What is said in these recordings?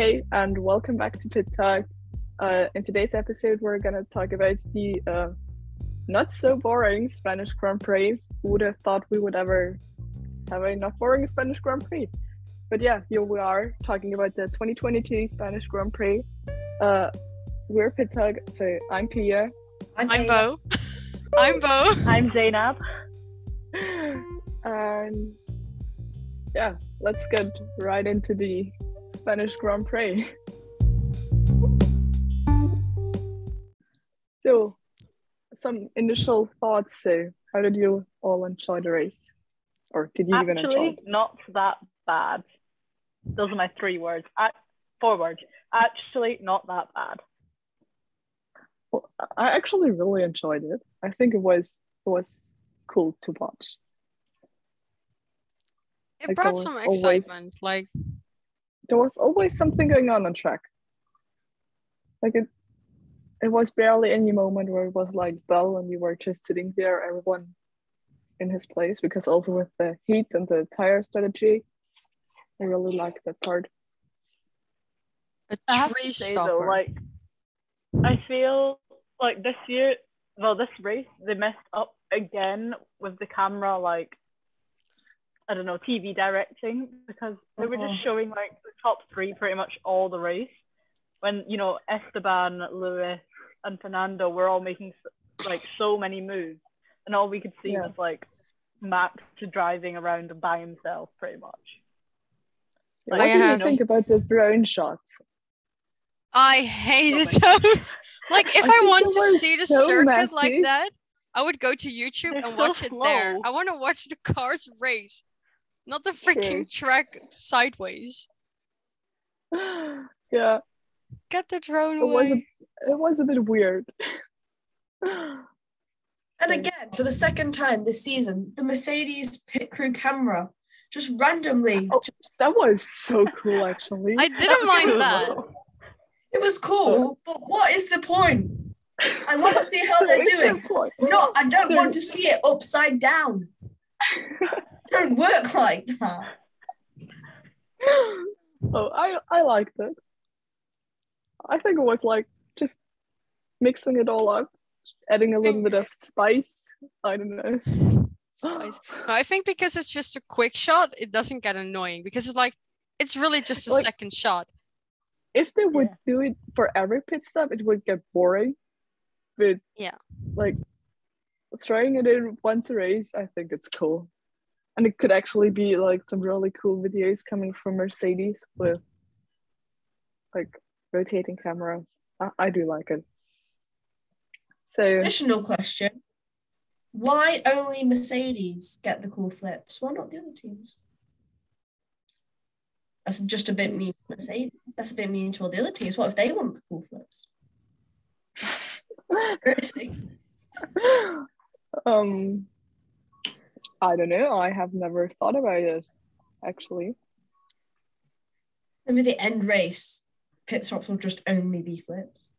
Hey, and welcome back to Pit Talk. Uh, in today's episode, we're going to talk about the uh, not so boring Spanish Grand Prix. Who would have thought we would ever have a not boring Spanish Grand Prix? But yeah, here we are talking about the 2022 Spanish Grand Prix. Uh, we're Pit Talk, so I'm Pia. I'm, I'm Bo. I'm Bo. I'm Zainab. And yeah, let's get right into the Spanish Grand Prix. So, some initial thoughts. So, how did you all enjoy the race? Or did you even enjoy Actually, it? not that bad. Those are my three words. Ac four words. Actually, not that bad. Well, I actually really enjoyed it. I think it was it was cool to watch. It Like, brought some was always- excitement. Like There was always something going on on track. Like it, it was barely any moment where it was like dull and you were just sitting there, everyone in his place. Because also with the heat and the tire strategy, I really liked that part. a I have to say stopper. though, like I feel like this year, well, this race they messed up again with the camera, like I don't know, TV directing because they were just uh-huh. showing like the top three pretty much all the race. When you know Esteban, Lewis, and Fernando were all making like so many moves, and all we could see Yeah. was like Max driving around by himself, pretty much. What do you think about the drone shots? I hated Something. those. Like if I I, think want to see the so circuit messy. like that, I would go to YouTube They're and so watch it there. I want to watch the cars race, not the freaking track sideways. yeah, Get the drone it was a, away. it was a bit weird. And again, for the second time this season, the Mercedes pit crew camera just randomly. Oh. just- that was so cool, actually. I didn't mind that. it was cool, uh-huh. but what is the point? I want to see how they're doing. No, I don't want to see it upside down. It don't work like that. oh, I I liked it. I think it was like just mixing it all up, adding a little bit of spice. I don't know. Spice. No, I think because it's just a quick shot, it doesn't get annoying because it's like it's really just a Like- second shot. If they would Yeah. do it for every pit stop, it would get boring. But Yeah. like throwing it in once a race, I think it's cool. And it could actually be like some really cool videos coming from Mercedes with like rotating cameras. I, I do like it. So Additional question. Why only Mercedes get the cool flips? Why not the other teams? That's just a bit mean to Mercedes. That's a bit mean to all the other teams. What if they want the cool flips? Um I don't know. I have never thought about it actually. Maybe the end race pit stops will just only be flips.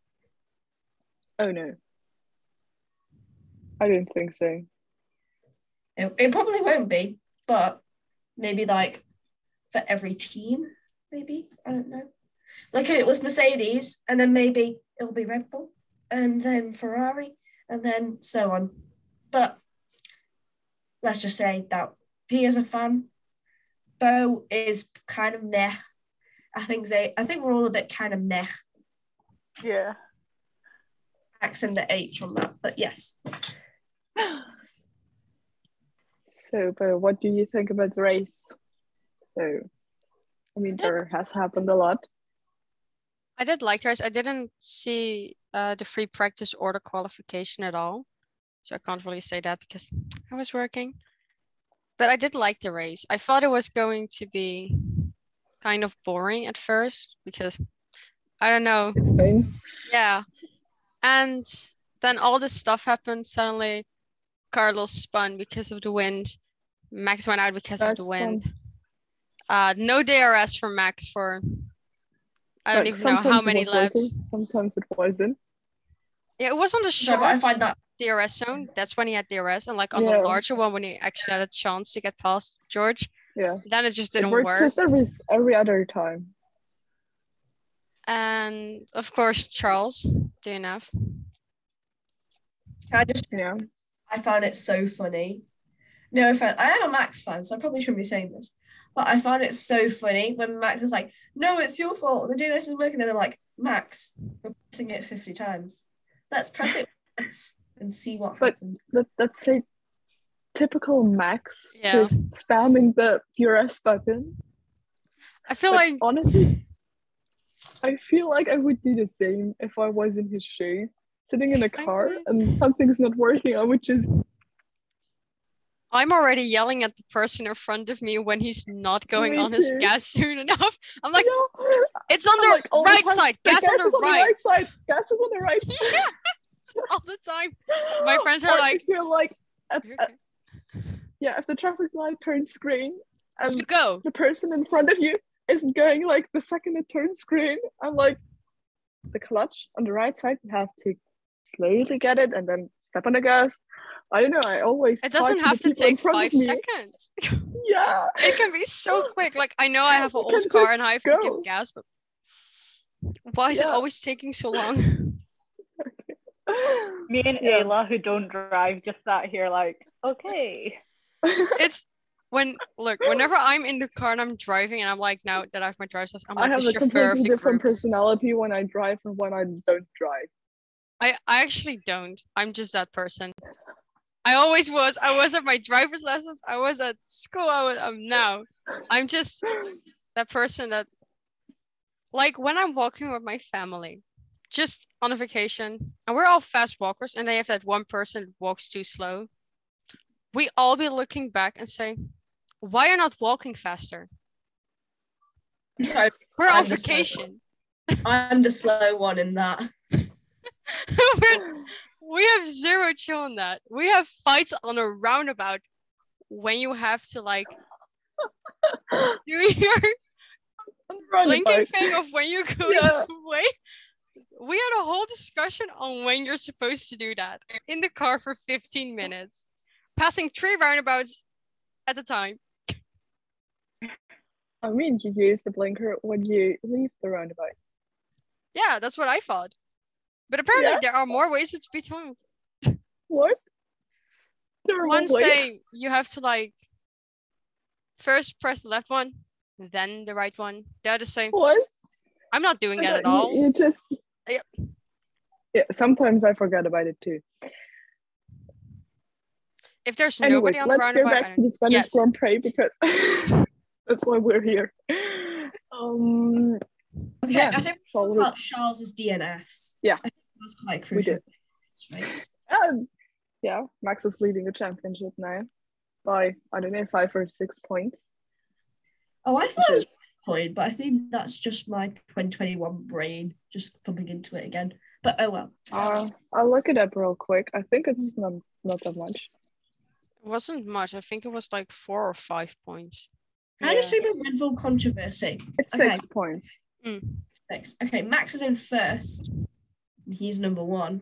Oh no. I don't think so. It, it probably won't be, but maybe like for every team, maybe I don't know. Like it was Mercedes, and then maybe it'll be Red Bull, and then Ferrari, and then so on. But let's just say that P is a fan. Bo is kind of meh. I think they. I think we're all a bit kind of meh. Yeah. Accent the H on that, but yes. So, but what do you think about the race? So, I mean, Did- there has happened a lot. I did like the race. I didn't see uh, the free practice or the qualification at all. So I can't really say that because I was working. But I did like the race. I thought it was going to be kind of boring at first because I don't know. It's Spain. Yeah. And then all this stuff happened. Suddenly, Carlos spun because of the wind. Max went out because of the wind. Uh, no DRS for Max for I don't Like, even know how sometimes it many was laps. working, sometimes it wasn't. Yeah, it was on the So short I find that DRS zone. That's when he had DRS, and like on Yeah. the larger one when he actually had a chance to get past George, Yeah. then it just didn't worked work. just every every other time. And of course, Charles, DNF. I just Yeah. I found it so funny. No offense, I am a Max fan, so I probably shouldn't be saying this. But I found it so funny when Max was like, "No, it's your fault. The DRS isn't working." And they're like, "Max, we're pressing it fifty times. Let's press it once and see what But- happens." That, that's a typical Max Yeah. just spamming the DRS button. I feel But like honestly, I feel like I would do the same if I was in his shoes, sitting in a car and something's not working. I would just I'm already yelling at the person in front of me when he's not going Me on his gas soon enough. I'm like, yeah. it's on the like, all the right time, side, The gas, on the is on the right side. Gas is on the right. Yeah, all the time. My friends are Or like, you're like, at, "You're at- okay." yeah, if the traffic light turns green and you go. the person in front of you isn't going like the second it turns green, I'm like, the clutch on the right side, you have to slowly get it and then step on the gas. I don't know. I always It doesn't have to take five seconds. Yeah. It can be so quick. Like I know I have an old car and I have to give gas, but why is it always taking so long? Me and Yeah. Ayla, who don't drive, just sat here like, okay. It's when look, whenever I'm in the car and I'm driving and I'm like, now that I have my driver's license, I'm I like have the a chauffeur completely different group. personality when I drive and when I don't drive. I, I actually don't. I'm just that person. I always was. I was at my driver's lessons. I was at school. I was I'm now. I'm just that person that like when I'm walking with my family, just on a vacation, and we're all fast walkers, and they have that one person that walks too slow. We all be looking back and say, Why are not walking faster? So We're on I'm slow vacation. I'm the slow one in that. We're- have zero chill in that. We have fights on a roundabout when you have to like do your blinking thing of when you go Yeah. away. We had a whole discussion on when you're supposed to do that in the car for 15 minutes, passing three roundabouts at a time. I mean, you use the blinker when you leave the roundabout. Yeah, that's what I thought. But apparently Yeah. there are more ways to be told. What? There One ways. say you have to like first press the left one, then the right one. They're The other say What? I'm not doing I that at all. You, just. Yep. Yeah, sometimes I forget about it too. If there's Anyways, nobody on the let's go roundabout, I back to the Spanish Yes. Grand Prix because that's why we're here. Um, Okay, Yeah, I think shall we? about Charles's DNF. Yeah. I think that was quite We crucial. did. for this race. Um, yeah, Max is leading the championship now by I don't know five or six points. Oh, I thought it was Because, point, but I think that's just my 2021 brain just pumping into it again. But oh well. uh, I'll look it up real quick. I think it's not not that much. It wasn't much. I think it was like four or five points. How does the Red Bull controversy? It's Okay. six points. Six. Okay, Max is in first. He's number one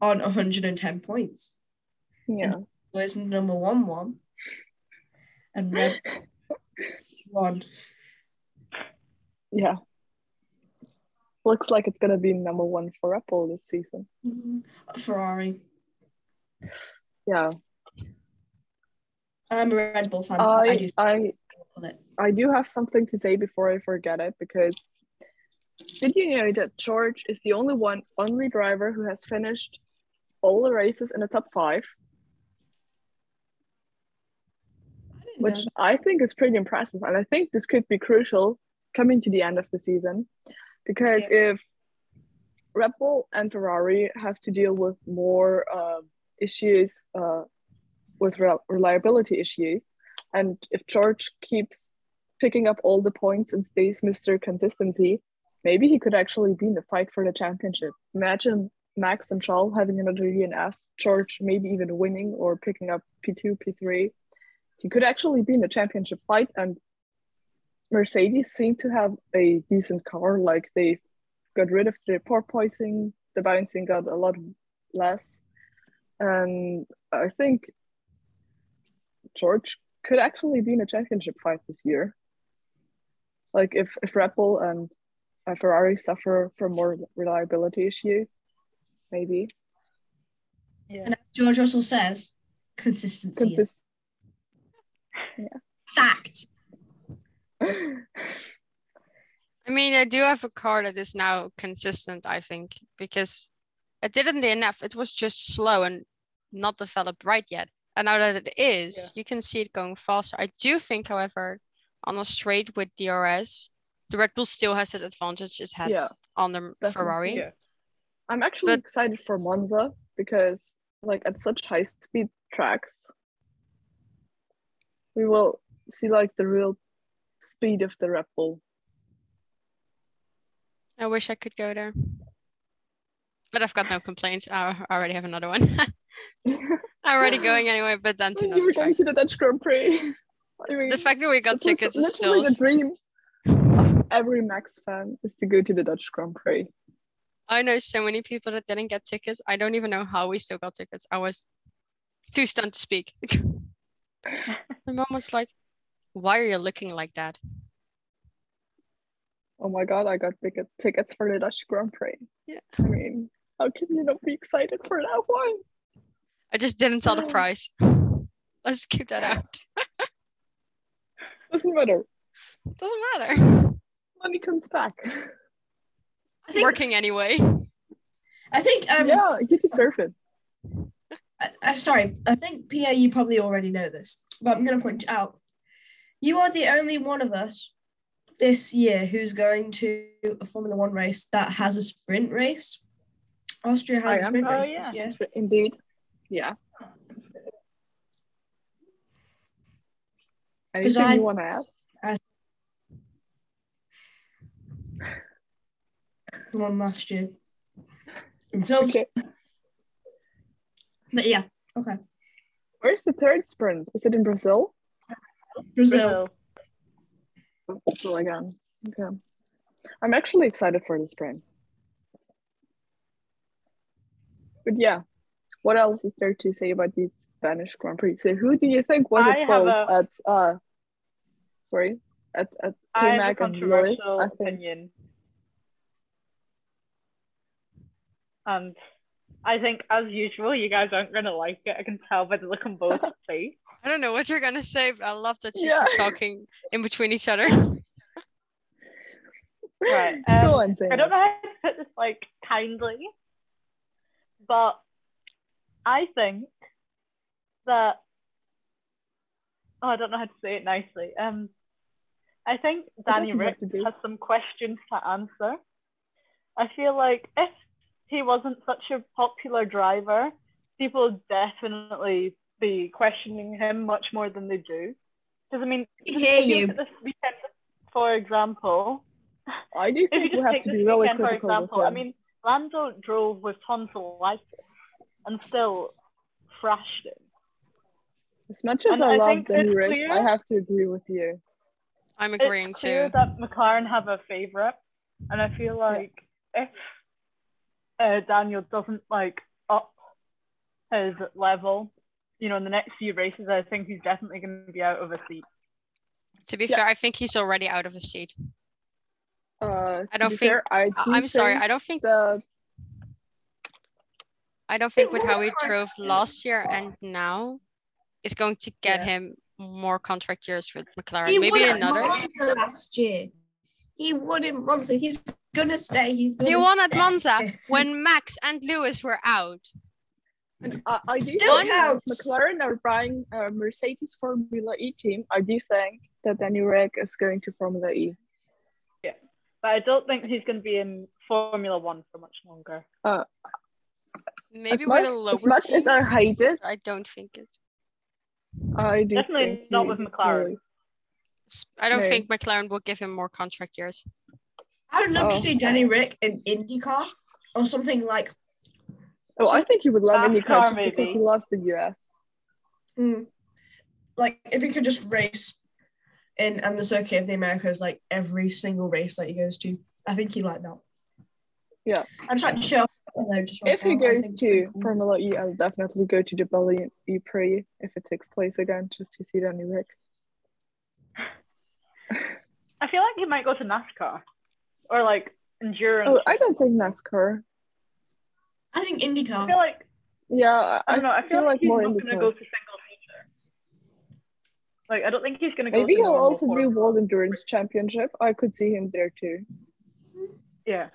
on 110 points. Yeah. Where's number one one? And Red one. Yeah. Looks like it's gonna be number one for Apple this season. Mm-hmm. Ferrari. Yeah. I'm a Red Bull fan. I I do I. I do have something to say before I forget it because did you know that George is the only one only driver who has finished all the races in the top five, I which know. I think is pretty impressive. And I think this could be crucial coming to the end of the season because if Red Bull and Ferrari have to deal with more uh, issues uh, with rel- reliability issues, and if George keeps picking up all the points and stays Mr. Consistency, maybe he could actually be in the fight for the championship. Imagine Max and Charles having another DNF, George maybe even winning or picking up P2, P3. He could actually be in the championship fight, and Mercedes seem to have a decent car. Like they got rid of the porpoising, the bouncing got a lot less. And I think George could actually be in a championship fight this year. Like if, if Red Bull and uh, Ferrari suffer from more reliability issues. Maybe. Yeah. And as George Russell says, consistency is Consist- fact. I mean, I do have a car that is now consistent, I think, because it didn't enough. It was just slow and not developed right yet. And now that it is, Yeah. you can see it going faster. I do think, however, on a straight with DRS, the Red Bull still has that advantage it had yeah. on the Ferrari. Yeah. I'm actually But- excited for Monza because like at such high speed tracks we will see like the real speed of the Red Bull. I wish I could go there. But I've got no complaints. I already have another one. I'm already going anyway, but then to you another were track. going to the Dutch Grand Prix. I mean, The fact that we got tickets is still the dream of every Max fan is to go to the Dutch Grand Prix. I know so many people that didn't get tickets. I don't even know how we still got tickets. I was too stunned to speak. My mom was like, Why are you looking like that? Oh my god, I got ticket, tickets for the Dutch Grand Prix. Yeah. I mean, how can you not be excited for that one? I just didn't tell the price. Let's just keep that out. Doesn't matter. Doesn't matter. Money comes back. I think. Working anyway. I think. Um, yeah, you deserve it. I, I'm sorry. I think Pia, you probably already know this, but I'm going to point out. You are the only one of us this year who's going to a Formula One race that has a sprint race. Austria has I a am. sprint Oh, race yeah. this year. Indeed. Yeah. Anything I- you want to add? The one last year. So, Okay. but yeah, okay. Where's the third sprint? Is it in Brazil? Brazil. Brazil. Brazil again. Okay. I'm actually excited for the spring. But yeah, what else is there to say about these Spanish Grand Prix? So who do you think was I have a- at uh sorry at at I have a Lewis? controversial I think opinion. And I think, as usual, you guys aren't going to like it. I can tell by the look on both face. I don't know what you're gonna say, but I love that you Yeah. keep talking in between each other. Right. Go Um, on, Zainab. I don't know how to put this like kindly, but I think that oh, I don't know how to say it nicely. Um, I think Danny doesn't Rick has some questions to answer. I feel like if he wasn't such a popular driver, people would definitely be questioning him much more than they do. Because I mean, I hear you. This weekend, for example, I do if you think we have to be really weekend, for example, I mean, Lando drove with tonsillitis and still thrashed it. as much as and I, I love think Danny it's Rick, clear- I have to agree with you. I'm agreeing it's clear too. that McLaren have a favorite, and I feel like if uh, Daniel doesn't like up his level, you know, in the next few races, I think he's definitely going to be out of a seat. To be Yeah. fair, I think he's already out of a seat. Uh, I don't think- fair, I I- do I'm sorry, I don't think the I don't think with how he drove last year and now is going to get Yeah. him more contract years with McLaren. He Maybe another. Last year. He won in Monza. He's gonna stay. He's gonna He won at. Monza when Max and Lewis were out. And I, I do Still think counts. McLaren are buying a Mercedes Formula E team. I do think that Danny Ric is going to Formula E. Yeah, but I don't think he's going to be in Formula One for much longer. Uh, Maybe as with a lower as, much team. as I hate it, I don't think it. I do Definitely not with McLaren. really- s- I don't No. think McLaren will give him more contract years. I would love to Oh. see Danny Ric in IndyCar or something like. Oh, I think he would love NASCAR, IndyCar just because he loves the US. mm, like if he could just race in and the circuit of the Americas like every single race that he goes to. I think he'd like that. Yeah. I'm trying to show. Just If he now, goes to pretty cool. Formula E, I'll definitely go to the Berlin E Prix if it takes place again, just to see Danny Ric. I feel like he might go to NASCAR or like endurance. Oh, I don't think NASCAR. I think I feel like Yeah, I, I don't know. I feel, like, he's more not going to go to single feature. Like I don't think he's going to go. Maybe to he'll also do World Endurance Championship. I could see him there too. Yeah.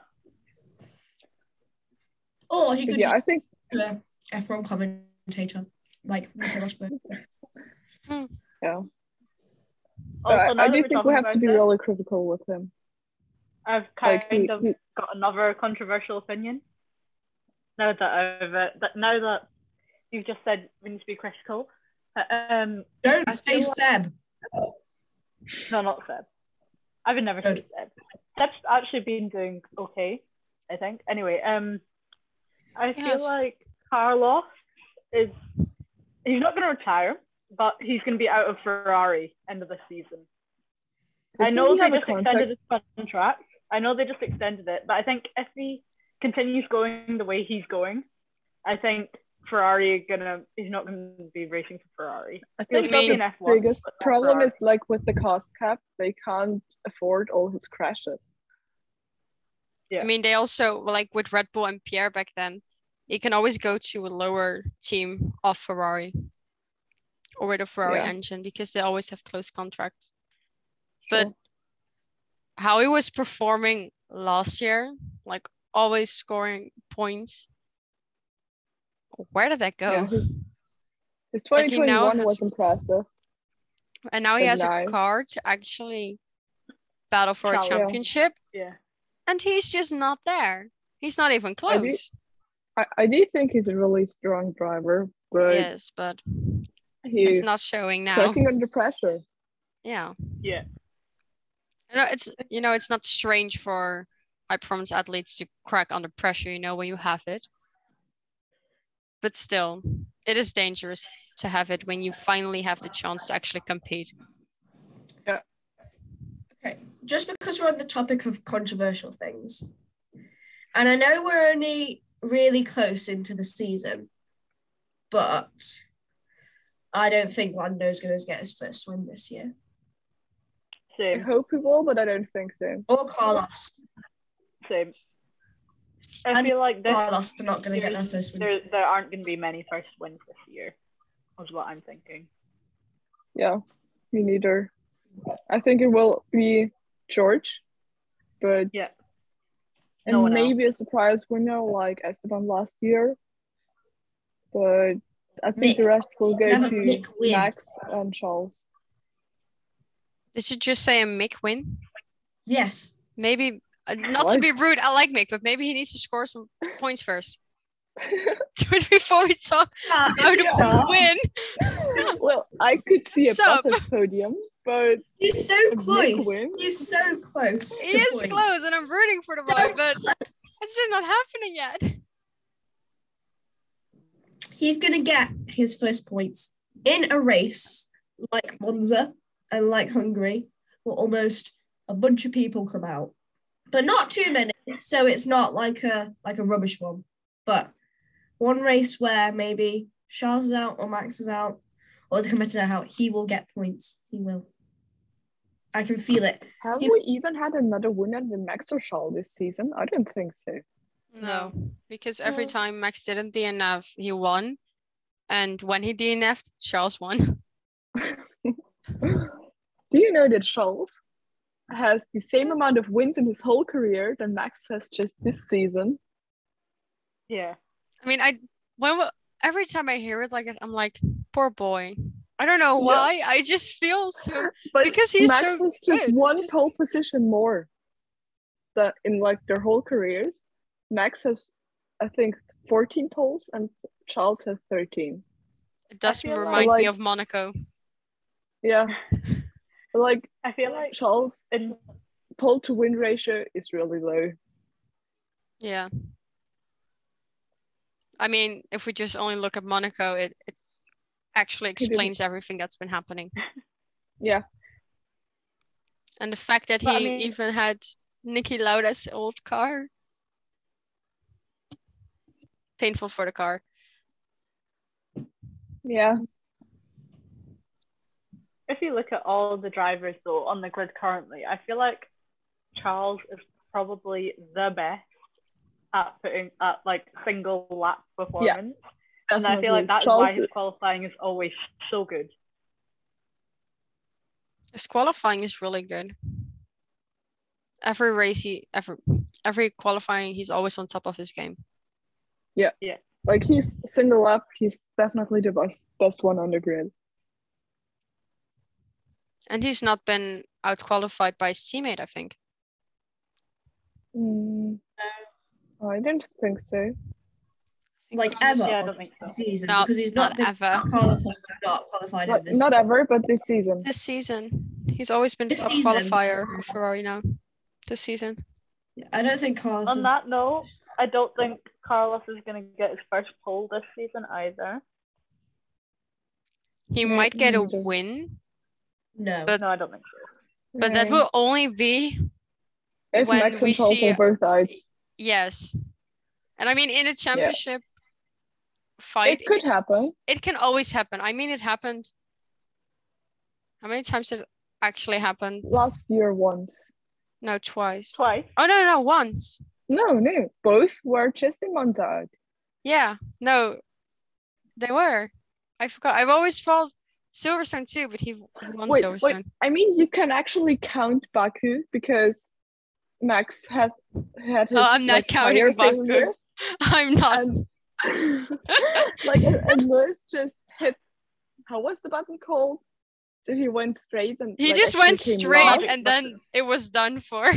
Or he could yeah, just I think be a F1 commentator, like Nico Rosberg. yeah. Also, I, I do think we have to be really critical with him. I've kind Like of he- got another controversial opinion. Now that I've uh, that now that you've just said we need to be critical. Uh, Um, Don't I say like- Seb. no, not Seb. I would never say Good. Seb. Seb's actually been doing okay, I think. Anyway, um, I feel like Carlos is he's not going to retire, but he's going to be out of Ferrari end of the season. I doesn't know he they a just contract? extended his contract. I know they just extended it, but I think if he continues going the way he's going, I think Ferrari are gonna he's not gonna be racing for Ferrari. I think still the in F1. biggest problem Ferrari. is like with the cost cap, they can't afford all his crashes. Yeah. I mean, they also like with Red Bull and Pierre back then, you can always go to a lower team of Ferrari or with a Ferrari Yeah. engine because they always have close contracts. But Sure. How he was performing last year, like always scoring points, where did that go? Yeah, his, his Like, he now 2021 was impressive. And now he has a car to actually battle for a championship, yeah. and he's just not there. He's not even I do- close. I, I do think he's a really strong driver, but Yes, but he's not showing now. working under pressure. Yeah. Yeah. You know, it's you know, it's not strange for high performance athletes to crack under pressure, you know, when you have it. But still, it is dangerous to have it when you finally have the chance to actually compete. Yeah. Okay, just because we're on the topic of controversial things, and I know we're only really close into the season, but I don't think Lando's going to get his first win this year. I hope he will, but I don't think so. Or Carlos. Same. I And feel like this Carlos are not going to get their first win. there there aren't going to be many first wins this year. Is what I'm thinking. Yeah, me neither. I think it will be George, but Yeah. and No one else. maybe a surprise winner like Esteban last year. But I think Mick. the rest will go Never to Max and Charles. Did you just say a Mick win? Yes. Maybe uh, not to be rude, I like Mick, but maybe he needs to score some points first. Before we talk about Stop. a win. well, I could see a Sup? Bottas podium, but He's so close. He's so close. He is point. close, and I'm rooting for the So boy, but close. it's just not happening yet. He's going to get his first points in a race like Monza and like Hungary, where almost a bunch of people come out, but not too many. So it's not like a like a rubbish one, but one race where maybe Charles is out or Max is out or the competitor out, he will get points. He will. I can feel it. have He- we even had another winner than Max or Charles this season? I don't think so. No, because every No. time Max didn't DNF, he won. And when he DNF'd, Charles won. Do you know that Charles has the same amount of wins in his whole career than Max has just this season? Yeah. I mean, I when every time I hear it like I'm like, poor boy. I don't know Yeah. why. I just feel so But because he's Max so has just good. one Just- pole position more that in like their whole careers. Max has, I think, 14 poles and Charles has 13. It does remind like- me of Monaco. Yeah. But, like I feel like Charles' in pole to win ratio is really low. Yeah. I mean, if we just only look at Monaco, it it actually explains everything that's been happening. Yeah. And the fact that he I mean- even had Niki Lauda's old car. Painful for the car. Yeah. If you look at all the drivers though on the grid currently, I feel like Charles is probably the best at putting at like single lap performance. And I feel like that's Charles, why his qualifying is always so good. His qualifying is really good. Every race he every every qualifying he's always on top of his game. Yeah. Yeah. Like he's single up. He's definitely the best best one on the grid. And he's not been out qualified by his teammate, I think. Mm, I don't think so. Like ever Yeah, I don't think so. season No, because he's not, not been, ever. Carlos has not qualified Not, this. not ever, but this season. This season. He's always been This top season. qualifier for Ferrari now. This season. Yeah, I don't think Carlos. On is- that note, I don't think Carlos is gonna get his first pole this season either. He might get a win, no. but- No, I don't think so. but that No. will only be if when Max we and see- both out. yes. And I mean in a championship fight, It could happen. it can always happen. I mean, it happened. How many times did it actually happen? Last year once. No, twice. Twice. Oh no, no, once. No, no. Both were just in Monza out. Yeah, no, they were. I forgot. I've always followed Silverstone too, but he, won Wait, Silverstone. wait. I mean, you can actually count Baku because Max had had his Oh, I'm not like, counting Baku. failure, I'm not. and like and, Lewis just hit. How was the button called? So he went straight and he like, just went straight, last. and then it was done for.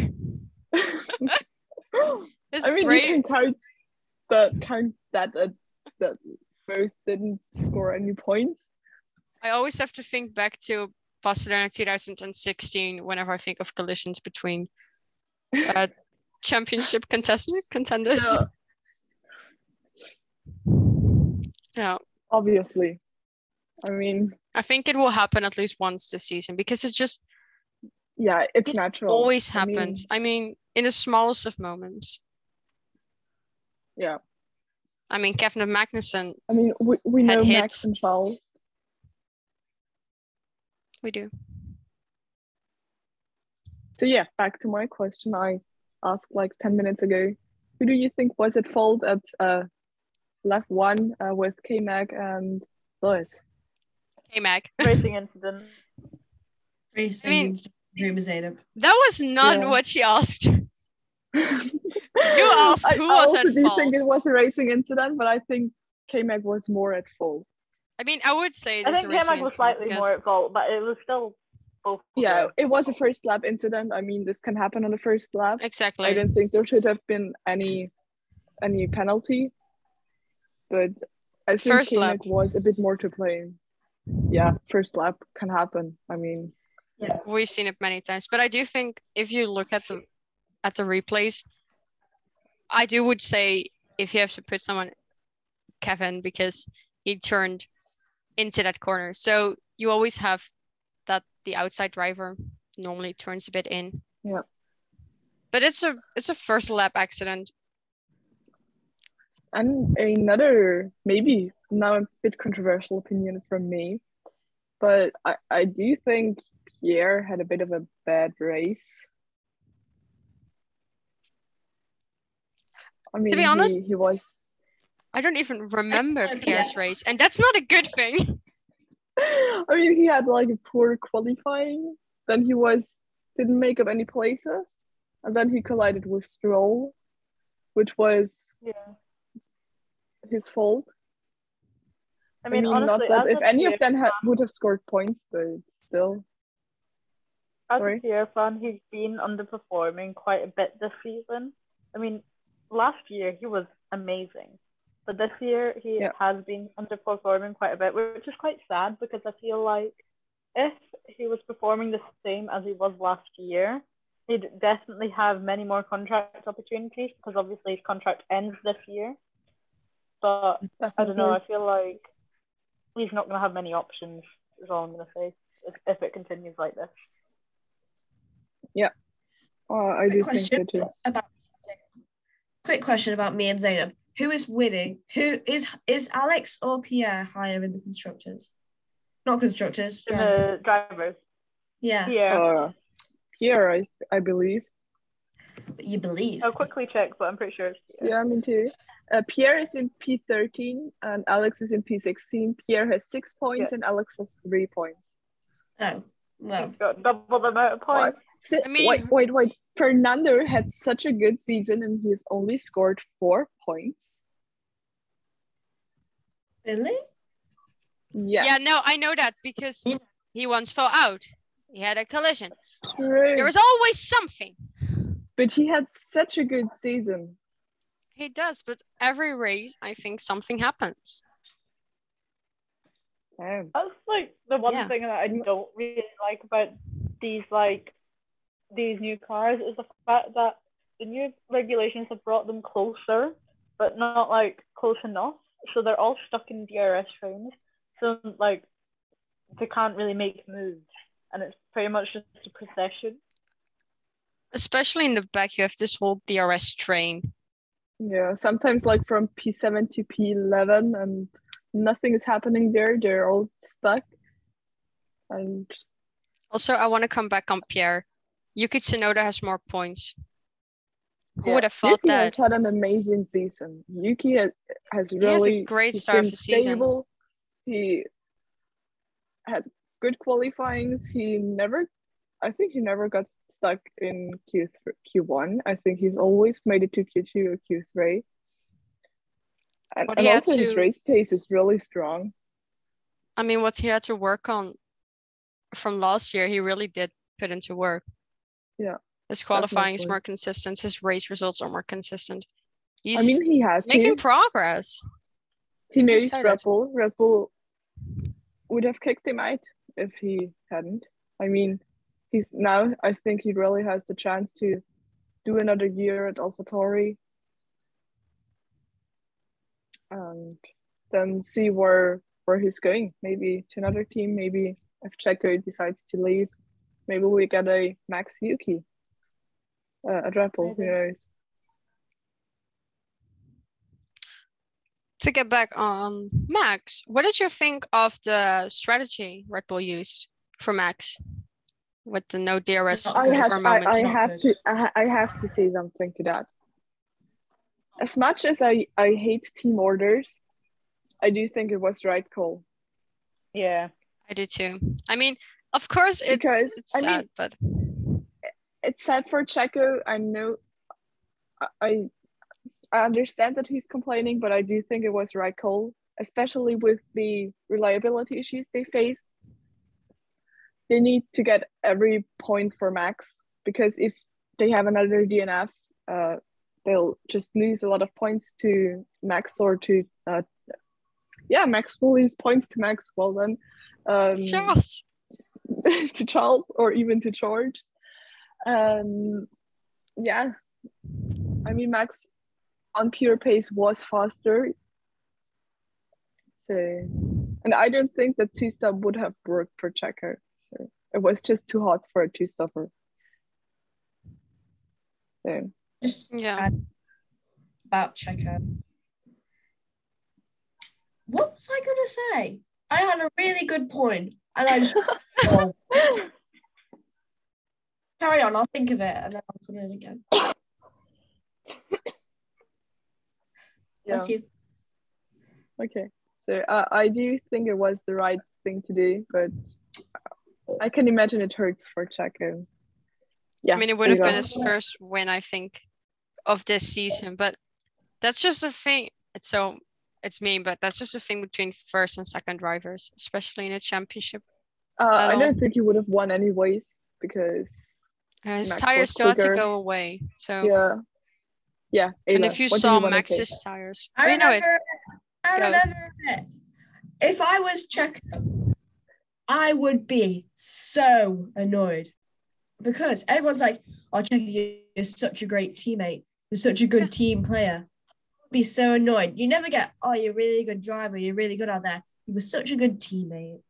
I mean, great. you can count the count that that that both didn't score any points. I always have to think back to Barcelona 2016 whenever I think of collisions between uh, championship contestant contenders. Yeah, yeah, obviously. I mean, I think it will happen at least once this season because it just yeah, it's It natural. always I mean- happens. I mean, in the smallest of moments. Yeah. I mean, Kevin Magnussen, I mean, we, we know Had Max and Charles. We do. So yeah, back to my question I asked like 10 minutes ago. Who do you think was at fault at uh, left one uh, with K-Mag and Lewis? K-Mag. Racing incident. Racing I mean- means Dream Zainab. That was not Yeah. what she asked. you asked who was I also at do think it was a racing incident, but I think K-Mag was more at fault. I mean, I would say I think a was slightly because- more at fault, but it was still both. Yeah, good. it was a first lap incident. I mean, this can happen on the first lap. Exactly. I Exactly. don't think there should have been any any penalty, but I think First K-Mag lap. was a bit more to blame. Yeah, first lap can happen. I mean, yeah, We've seen it many times, but I do think if you look at the at the replays, I do would say if you have to put someone, Kevin, because he turned into that corner. So you always have that the outside driver normally turns a bit in. Yeah. But it's a it's a first lap accident. and another maybe now a bit controversial opinion from me, but I, I do think Pierre had a bit of a bad race. I mean, be honest- he, he was. I don't even remember yeah. Pierre's race, and that's not a good thing. I mean, he had like a poor qualifying. Then he was didn't make up any places, and then he collided with Stroll, which was Yeah. his fault. I mean, not honestly, that if any of Pierre them had, would have scored points, but still. As Sorry? a Pierre fan, he's been underperforming quite a bit this season. I mean, last year he was amazing, but this year he Yeah. has been underperforming quite a bit, which is quite sad because I feel like if he was performing the same as he was last year, he'd definitely have many more contract opportunities because obviously his contract ends this year. But I don't know. I feel like he's not going to have many options. Is all I'm going to say if, if it continues like this. Oh, I do think so question. too. About quick question about me and Zainab. Who is winning? Who is is Alex or Pierre higher in the constructors? Not constructors. In drivers. the drivers. Yeah. Yeah. Uh, Pierre, I, I believe. You believe. I'll quickly check, but I'm pretty sure it's Pierre. Yeah, me too. Uh, Pierre is in P13 and Alex is in P16. Pierre has six points and Alex has three points. Oh, well. He's got double the amount of points. Si- I mean- wait, wait, wait. Fernando had such a good season and he's only scored four points. Really? Yeah, Yeah, no, I know that because he once fell out. He had a collision. true. There was always something. But he had such a good season. He does, but every race, I think something happens. Damn. That's like the one Yeah. thing that I don't really like about these like these new cars is the fact that the new regulations have brought them closer, but not like close enough. So they're all stuck in DRS trains. So like they can't really make moves, and it's pretty much just a procession. Especially in the back, you have this whole DRS train. Yeah, sometimes like from P7 to P11 and nothing is happening there. They're all stuck. And Also, I want to come back on Pierre. Yuki Tsunoda has more points. Who Yeah. would have thought Yuki that? has had an amazing season. Yuki has, has really. He has a great start of the season. stable. He had good qualifyings. He never, I think he never got stuck in Q Q1. I think he's always made it to Q2 or Q3. And, and had also his race pace is really strong. I mean, what he had to work on from last year, he really did put into work. Yeah, His qualifying is more consistent. His race results are more consistent. He's I mean, he has making to. progress. He knows. Red Bull. Red Bull would have kicked him out if he hadn't. I mean, he's now. I think he really has the chance to do another year at AlphaTauri, and then see where where he's going. Maybe to another team. Maybe if Checo decides to leave, maybe we get a Max Yuki uh, at Red Bull. Who knows? To get back on Max, what did you think of the strategy Red Bull used for Max with the no DRS I have, for a I, moment? I have to, I, I have to say something to that. As much as I, I hate team orders, I do think it was the right call Yeah. I do too. I mean, of course, it, because it's I sad, mean but it's sad for Checo. I know, I- I, I understand that he's complaining, but I do think it was right call, especially with the reliability issues they faced. They need to get every point for Max because if they have another DNF, uh, they'll just lose a lot of points to Max or to, uh, yeah, Max will lose points to Max. Well then, um, Charles. to Charles or even to George. Um, yeah, I mean Max on pure pace was faster. So, and I don't think that two stop would have worked for Checo. So it was just too hot for a two stopper. So Just Yeah. about Checo. What was I gonna say? I had a really good point, and I just oh. carry on. I'll think of it, and then I'll come in again. yeah, That's you. okay. So uh, I do think it was the right thing to do, but I can imagine it hurts for Checo. Yeah, I mean, it would have been go. his first win, I think, of this season. But that's just a thing. It's so it's mean, but that's just a thing between first and second drivers, especially in a championship. Uh, I don't think he would have won anyways because Uh, his Max tires was still had to go away. So, yeah, yeah. and if you saw wanna say? Max's tires, I you know it. remember. I Go. remember it. If I was Checo, I would be so annoyed because everyone's like, "Oh, Checo, you're such a great teammate. You're such a good team player." Be so annoyed. You never get, "Oh, you're a really good driver. You're really good out there. You were such a good teammate."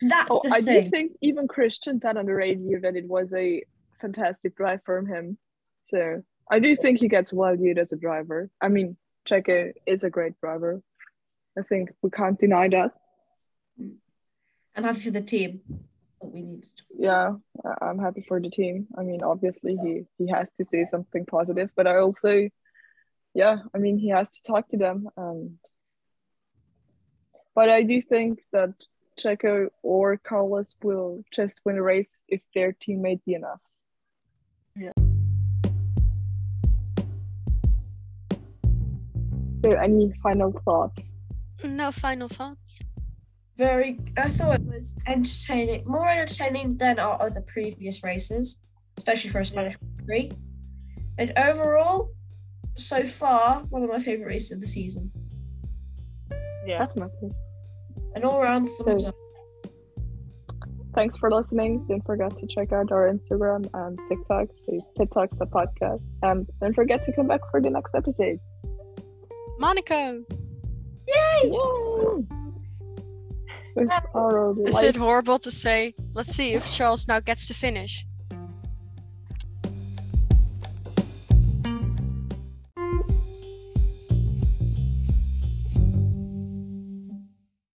That's Oh, the I thing. do think even Christian said on the radio that it was a fantastic drive from him. So I do think he gets well viewed as a driver. I mean, Checo is a great driver. I think we can't deny that. I'm happy for the team. But we need to Yeah, I'm happy for the team. I mean, obviously he he has to say something positive, but I also, yeah, I mean he has to talk to them. Um, but I do think that Checo or Carlos will just win a race if their teammate DNFs. Yeah. So, any final thoughts? No final thoughts. Very, I thought it was entertaining, more entertaining than our other previous races, especially for a Spanish Grand Prix. And overall, so far, one of my favorite races of the season. Yeah. Definitely. An all-round thumbs So- up. Thanks for listening. Don't forget to check out our Instagram and TikTok. So it's Pit Talk the podcast. And don't forget to come back for the next episode. Monaco. Yay! Yay! With our Is it horrible to say? Let's see if Charles now gets to finish.